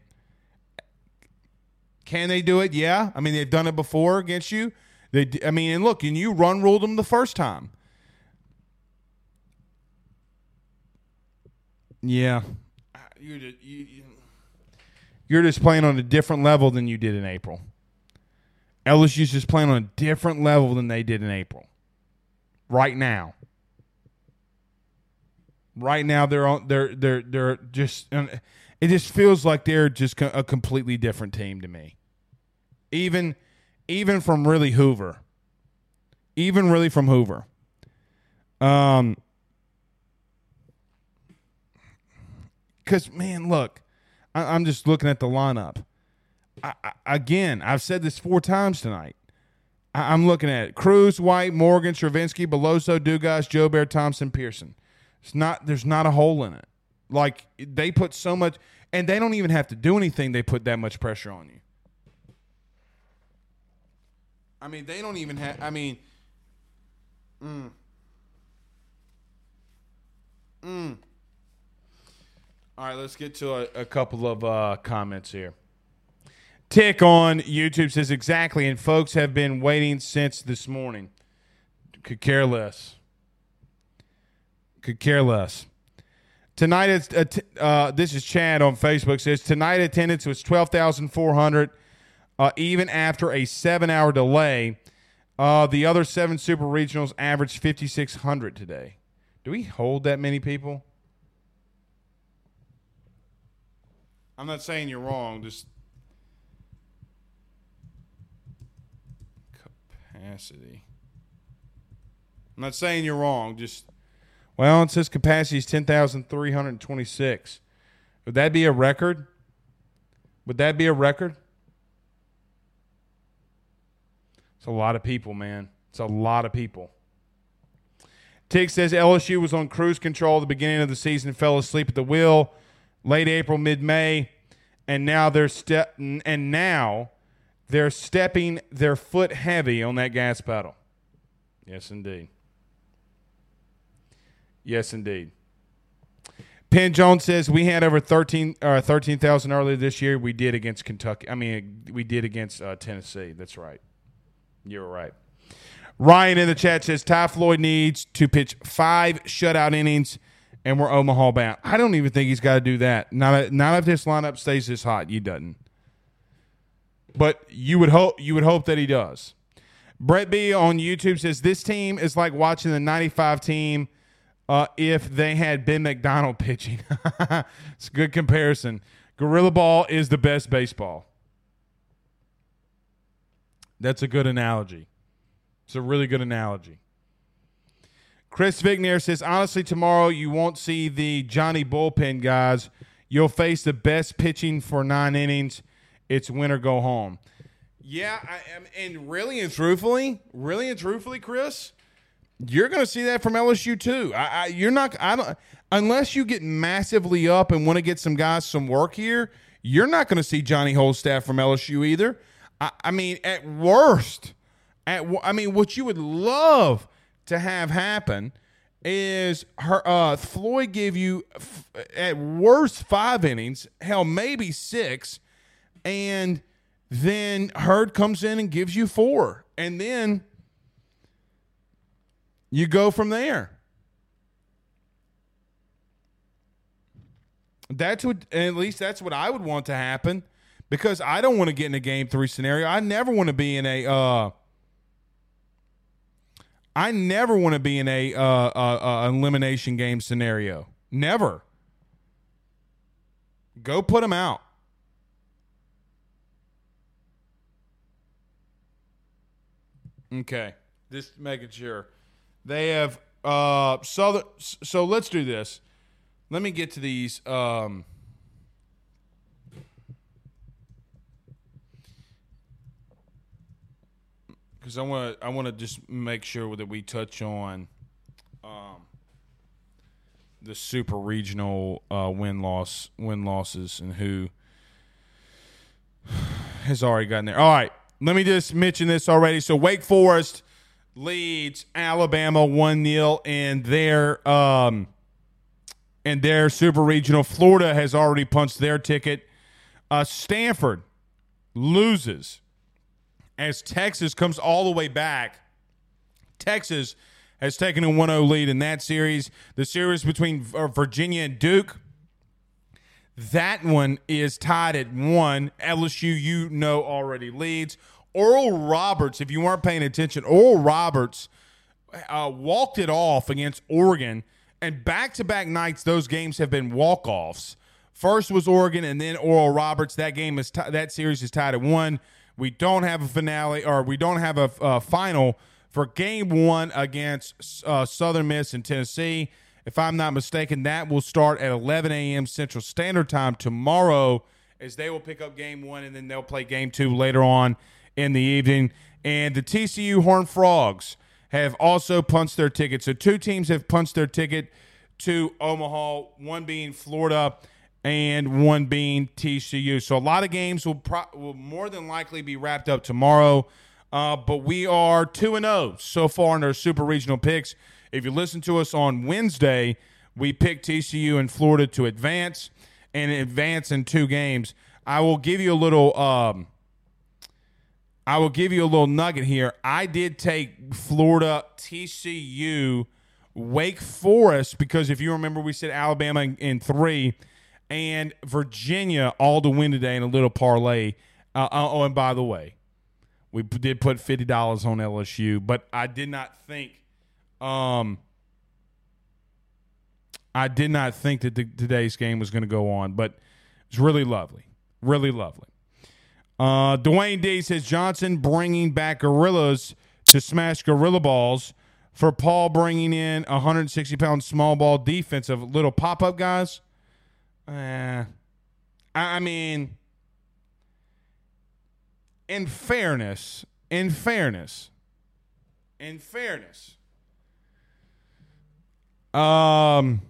Can they do it? Yeah. I mean, they've done it before against you. They, I mean, and look, and you run ruled them the first time. Yeah, you, you, you're just playing on a different level than you did in April. LSU's just playing on a different level than they did in April. Right now. Right now they're on they're they're they're just it just feels like they're just a completely different team to me. Even even from really Hoover. Even really from Hoover. Um cuz man, look, I, am just looking at the lineup. Again, I've said this four times tonight. I, am looking at it. Crews, White, Morgan, Travinski, Beloso, Dugas, Jobert, Thompson, Pearson. It's not. There's not a hole in it. Like they put so much, and they don't even have to do anything. They put that much pressure on you. I mean, they don't even have. I mean, mm, mm. All right, let's get to a, a couple of uh, comments here. Tick on YouTube says exactly, and folks have been waiting since this morning. Could care less. Could care less. Tonight, it's uh, uh, this is Chad on Facebook says tonight attendance was twelve thousand four hundred, uh, even after a seven-hour delay. Uh, the other seven super regionals averaged fifty six hundred today. Do we hold that many people? I'm not saying you're wrong. Just capacity. I'm not saying you're wrong. Just well, it says capacity is ten thousand three hundred twenty-six. Would that be a record? Would that be a record? It's a lot of people, man. It's a lot of people. Tig says LSU was on cruise control at the beginning of the season, fell asleep at the wheel, late April, mid May, and now they're step and now they're stepping their foot heavy on that gas pedal. Yes, indeed. Yes, indeed. Penn Jones says we had over 13 uh, 13,000 earlier this year. We did against Kentucky. I mean, we did against uh, Tennessee. That's right. You're right. Ryan in the chat says Ty Floyd needs to pitch five shutout innings, and we're Omaha bound. I don't even think he's got to do that. Not not if this lineup stays this hot. He doesn't. But you would hope you would hope that he does. Brett B on YouTube says this team is like watching the '95 team uh, if they had Ben McDonald pitching. it's a good comparison. Gorilla ball is the best baseball. That's a good analogy. It's a really good analogy. Chris Vignier says, honestly, tomorrow you won't see the Johnny bullpen guys. You'll face the best pitching for nine innings it's win or go home. Yeah, I am, and really and truthfully, really and truthfully, Chris, you're going to see that from LSU too. I, I, you're not. I don't unless you get massively up and want to get some guys some work here. You're not going to see Johnny Holstaff from LSU either. I, I mean, at worst, at I mean, what you would love to have happen is her uh, Floyd gave you f- at worst five innings, hell maybe six and then Hurd comes in and gives you four, and then you go from there. That's what, at least that's what I would want to happen, because I don't want to get in a game three scenario. I never want to be in a. Uh, I never want to be in a uh, uh, uh, elimination game scenario. Never. Go put them out. Okay, just making sure they have uh southern. So let's do this. Let me get to these. Um, because I want I want to just make sure that we touch on um, the super regional uh, win loss win losses and who has already gotten there. All right, let me just mention this already. So Wake Forest leads Alabama 1 0 in their um in their super regional. Florida has already punched their ticket. Uh, Stanford loses as Texas comes all the way back. Texas has taken a 1 0 lead in that series. The series between uh, Virginia and Duke that one is tied at one. LSU, you know, already leads. Oral Roberts, if you weren't paying attention, Oral Roberts uh, walked it off against Oregon. And back to back nights, those games have been walk offs. First was Oregon, and then Oral Roberts. That game is t- that series is tied at one. We don't have a finale, or we don't have a, a final for Game One against uh, Southern Miss in Tennessee if I'm not mistaken, that will start at 11 a.m. Central Standard Time tomorrow as they will pick up game one and then they'll play game two later on in the evening. And the TCU Horned Frogs have also punched their ticket. So two teams have punched their ticket to Omaha, one being Florida and one being TCU. So a lot of games will, pro- will more than likely be wrapped up tomorrow. Uh, but we are 2 and 0 so far in our super regional picks. If you listen to us on Wednesday, we picked TCU and Florida to advance and advance in two games. I will give you a little um, I will give you a little nugget here. I did take Florida, TCU, Wake Forest because if you remember, we said Alabama in, in three, and Virginia all to win today in a little parlay. Uh, oh, and by the way, we did put fifty dollars on LSU, but I did not think, um, I did not think that the, today's game was going to go on, but it's really lovely, really lovely. Uh, Dwayne D says Johnson bringing back gorillas to smash gorilla balls for Paul bringing in 160 pound small ball defensive little pop up guys. Eh, I mean, in fairness, in fairness, in fairness, um,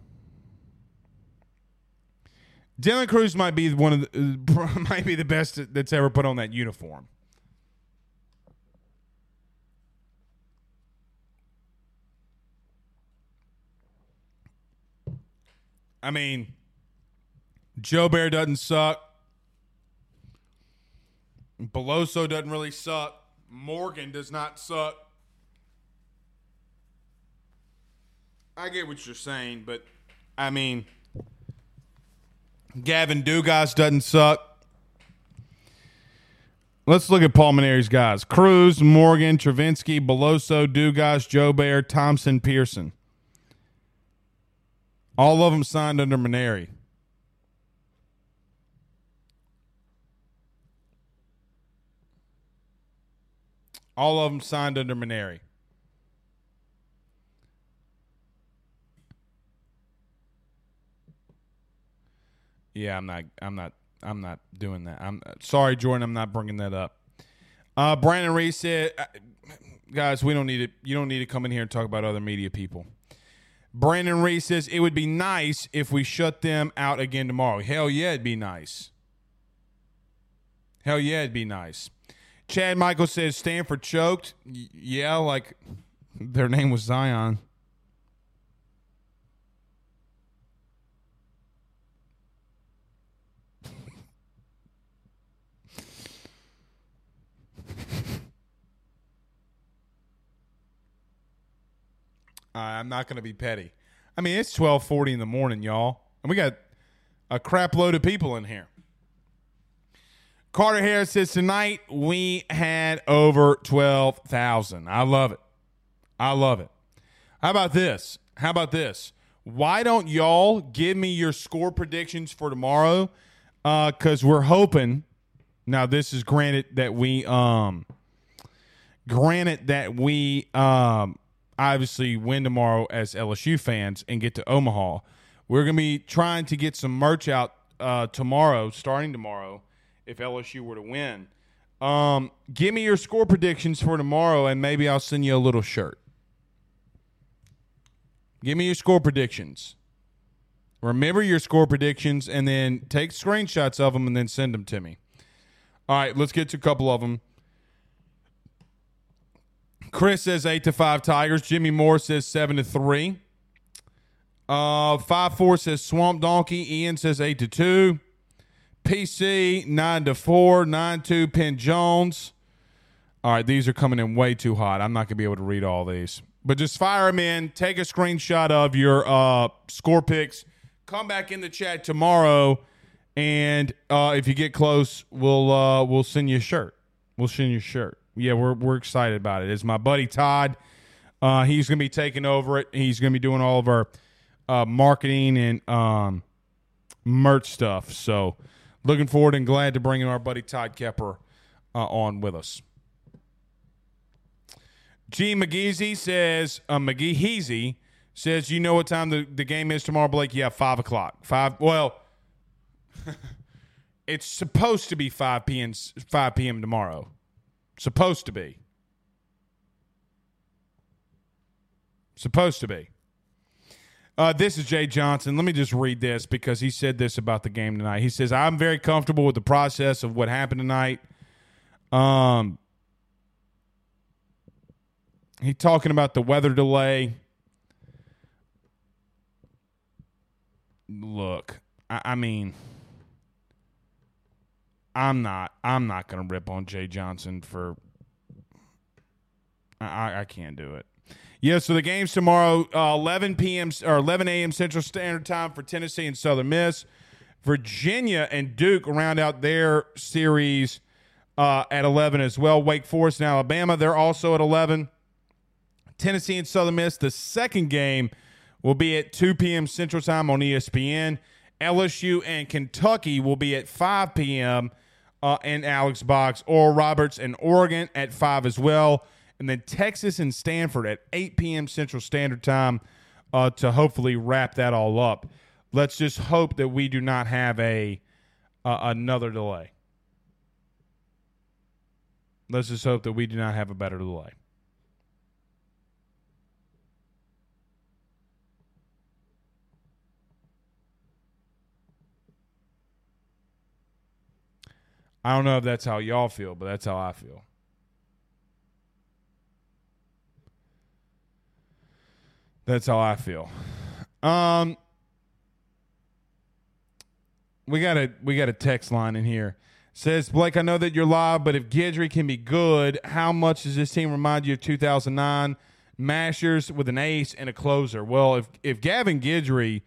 Dylan Crews might be one of the might be the best that's ever put on that uniform. I mean, Jobert doesn't suck. Beloso doesn't really suck. Morgan does not suck. I get what you're saying, but I mean. Gavin Dugas doesn't suck. Let's look at Paul guys. Crews, Morgan, Travinski, Beloso, Dugas, Jobert, Thompson, Pearson. All of them signed under Mainieri. All of them signed under Mainieri. Yeah, I'm not. I'm not. I'm not doing that. I'm sorry, Jordan. I'm not bringing that up. Uh, Brandon Reese said, uh, "Guys, we don't need it. You don't need to come in here and talk about other media people." Brandon Reese says it would be nice if we shut them out again tomorrow. Hell yeah, it'd be nice. Hell yeah, it'd be nice. Chad Michael says Stanford choked. Y- yeah, like their name was Zion. Uh, I'm not going to be petty. I mean, it's 12:40 in the morning, y'all, and we got a crap load of people in here. Carter Harris says tonight we had over 12,000. I love it. I love it. How about this? How about this? Why don't y'all give me your score predictions for tomorrow? Because uh, we're hoping. Now, this is granted that we um, granted that we um obviously win tomorrow as LSU fans and get to Omaha. We're going to be trying to get some merch out uh, tomorrow, starting tomorrow, if LSU were to win. Um, give me your score predictions for tomorrow, and maybe I'll send you a little shirt. Give me your score predictions. Remember your score predictions, and then take screenshots of them and then send them to me. All right, let's get to a couple of them. Chris says eight to five Tigers. Jimmy Moore says seven to three. Uh, five four says Swamp Donkey. Ian says eight to two. PC nine to four. Nine two Penn Jones. All right, these are coming in way too hot. I'm not gonna be able to read all these, but just fire them in. Take a screenshot of your uh, score picks. Come back in the chat tomorrow, and uh, if you get close, we'll uh, we'll send you a shirt. We'll send you a shirt yeah, we're we're excited about it. It's my buddy Todd. Uh, he's going to be taking over it. He's going to be doing all of our uh, marketing and um, merch stuff. So, looking forward and glad to bring our buddy Todd Kepper uh, on with us. G. McGeezy says, uh, McGeezy says, you know what time the, the game is tomorrow, Blake? Yeah, 5 o'clock. 5, well, It's supposed to be 5 p.m. 5 p.m. tomorrow. Supposed to be. Supposed to be. Uh, this is Jay Johnson. Let me just read this because he said this about the game tonight. He says, "I'm very comfortable with the process of what happened tonight." Um, he talking about the weather delay. Look, I, I mean, I'm not. I'm not going to rip on Jay Johnson for. I, I can't do it. Yeah, so the game's tomorrow, uh, 11 p.m. or 11 a.m. Central Standard Time for Tennessee and Southern Miss. Virginia and Duke round out their series uh, at 11 as well. Wake Forest and Alabama, they're also at 11. Tennessee and Southern Miss, the second game will be at 2 p.m. Central Time on ESPN. LSU and Kentucky will be at 5 p.m. Uh, in Alex Box. Oral Roberts and Oregon at 5 as well and then Texas and Stanford at 8 p.m. Central Standard Time uh, to hopefully wrap that all up. Let's just hope that we do not have a uh, another delay. Let's just hope that we do not have a better delay. I don't know if that's how y'all feel, but that's how I feel. That's how I feel. Um, we got a we got a text line in here. Says Blake, I know that you're live, but if Guidry can be good, how much does this team remind you of 2009 Mashers with an ace and a closer? Well, if if Gavin Guidry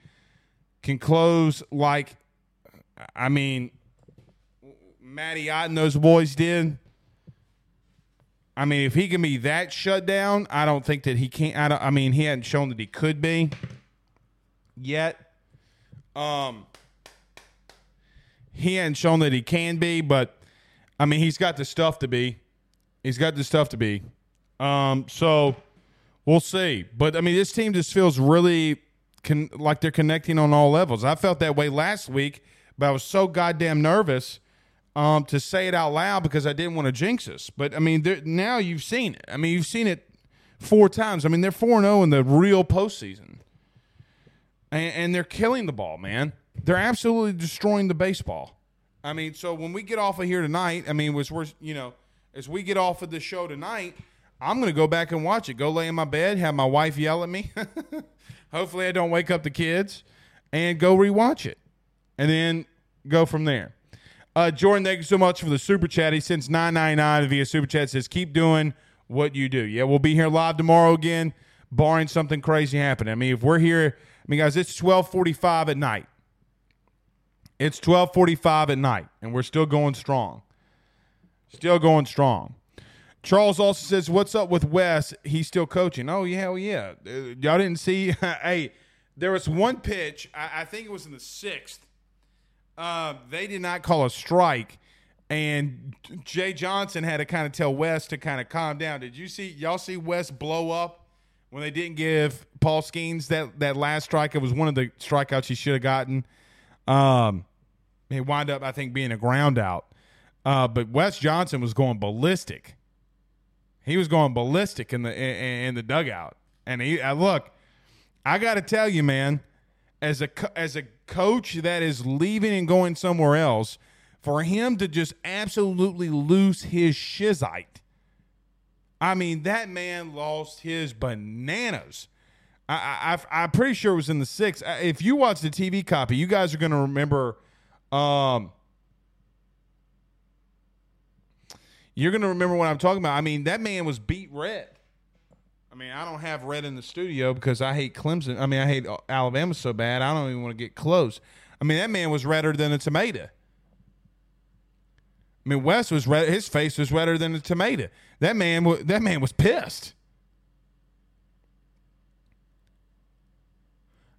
can close like, I mean, Matty Ott and those boys did, I mean, if he can be that shut down, I don't think that he can't. I, don't, I mean, he hadn't shown that he could be yet. Um, he hadn't shown that he can be, but I mean, he's got the stuff to be. He's got the stuff to be. Um, so we'll see. But I mean, this team just feels really con- like they're connecting on all levels. I felt that way last week, but I was so goddamn nervous um, to say it out loud because I didn't want to jinx us. But I mean, now you've seen it. I mean, you've seen it four times. I mean, they're four zero oh in the real postseason, and, and they're killing the ball, man. They're absolutely destroying the baseball. I mean, so when we get off of here tonight, I mean, was we're you know, as we get off of the show tonight, I'm gonna go back and watch it. Go lay in my bed, have my wife yell at me. Hopefully, I don't wake up the kids, and go rewatch it, and then go from there. Uh, Jordan, thank you so much for the super chat. He sends nine ninety nine via super chat. Says keep doing what you do. Yeah, we'll be here live tomorrow again, barring something crazy happening. I mean, if we're here, I mean, guys, it's twelve forty five at night. It's twelve forty five at night, and we're still going strong. Still going strong. Charles also says, "What's up with Wes? He's still coaching." Oh yeah, hell yeah. Uh, y'all didn't see? hey, there was one pitch. I, I think it was in the sixth uh, they did not call a strike, and Jay Johnson had to kind of tell Wes to kind of calm down. Did you see y'all see Wes blow up when they didn't give Paul Skenes that that last strike? It was one of the strikeouts he should have gotten. Um, he wound up, I think, being a ground out. Uh, but Wes Johnson was going ballistic. He was going ballistic in the in, in the dugout, and he uh, look. I got to tell you, man, as a as a coach that is leaving and going somewhere else, for him to just absolutely lose his shizite. I mean, that man lost his bananas. I, I, am pretty sure it was in the six. If you watch the TV copy, you guys are going to remember. Um, you're going to remember what I'm talking about. I mean, that man was beat red. I mean, I don't have red in the studio because I hate Clemson. I mean, I hate Alabama so bad. I don't even want to get close. I mean, that man was redder than a tomato. I mean, Wes was red. His face was redder than a tomato. That man, that man was pissed.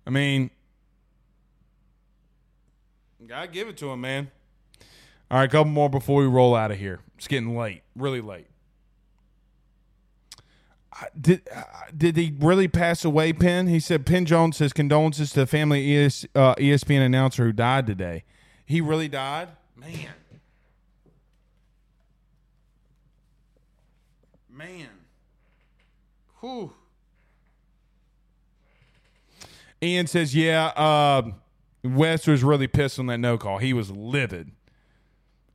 I mean, gotta give it to him, man. All right, a couple more before we roll out of here. It's getting late, really late. Did uh, did he really pass away, Penn? He said Penn Jones says condolences to the family ES, uh, ESPN announcer who died today. He really died. Man. Man. Whew. Ian says, yeah, uh, Wes was really pissed on that no call. He was livid.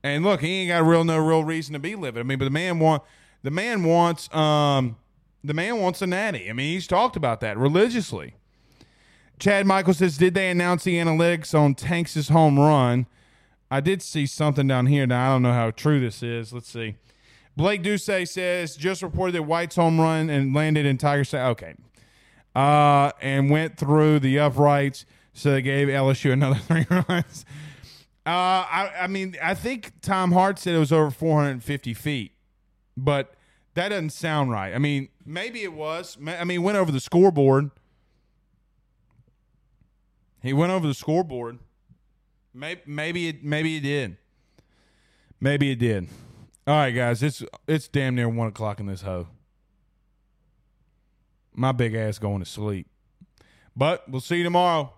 And look, he ain't got real no real reason to be livid. I mean, but the man want the man wants um the man wants a natty. I mean, he's talked about that religiously. Chad Michael says, did they announce the analytics on Tanks' home run? I did see something down here. Now I don't know how true this is. Let's see. Blake Duce says just reported that White's home run and landed in Tiger State. Okay, uh, and went through the uprights, so they gave LSU another three runs. Uh, I, I mean, I think Tom Hart said it was over 450 feet, but that doesn't sound right. I mean, maybe it was. I mean, he went over the scoreboard. He went over the scoreboard. Maybe, maybe it, maybe it did. Maybe it did. All right, guys, it's it's damn near one o'clock in this hoe. My big ass going to sleep. But we'll see you tomorrow.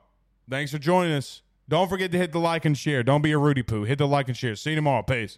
Thanks for joining us. Don't forget to hit the like and share. Don't be a Rudy Poo. Hit the like and share. See you tomorrow. Peace.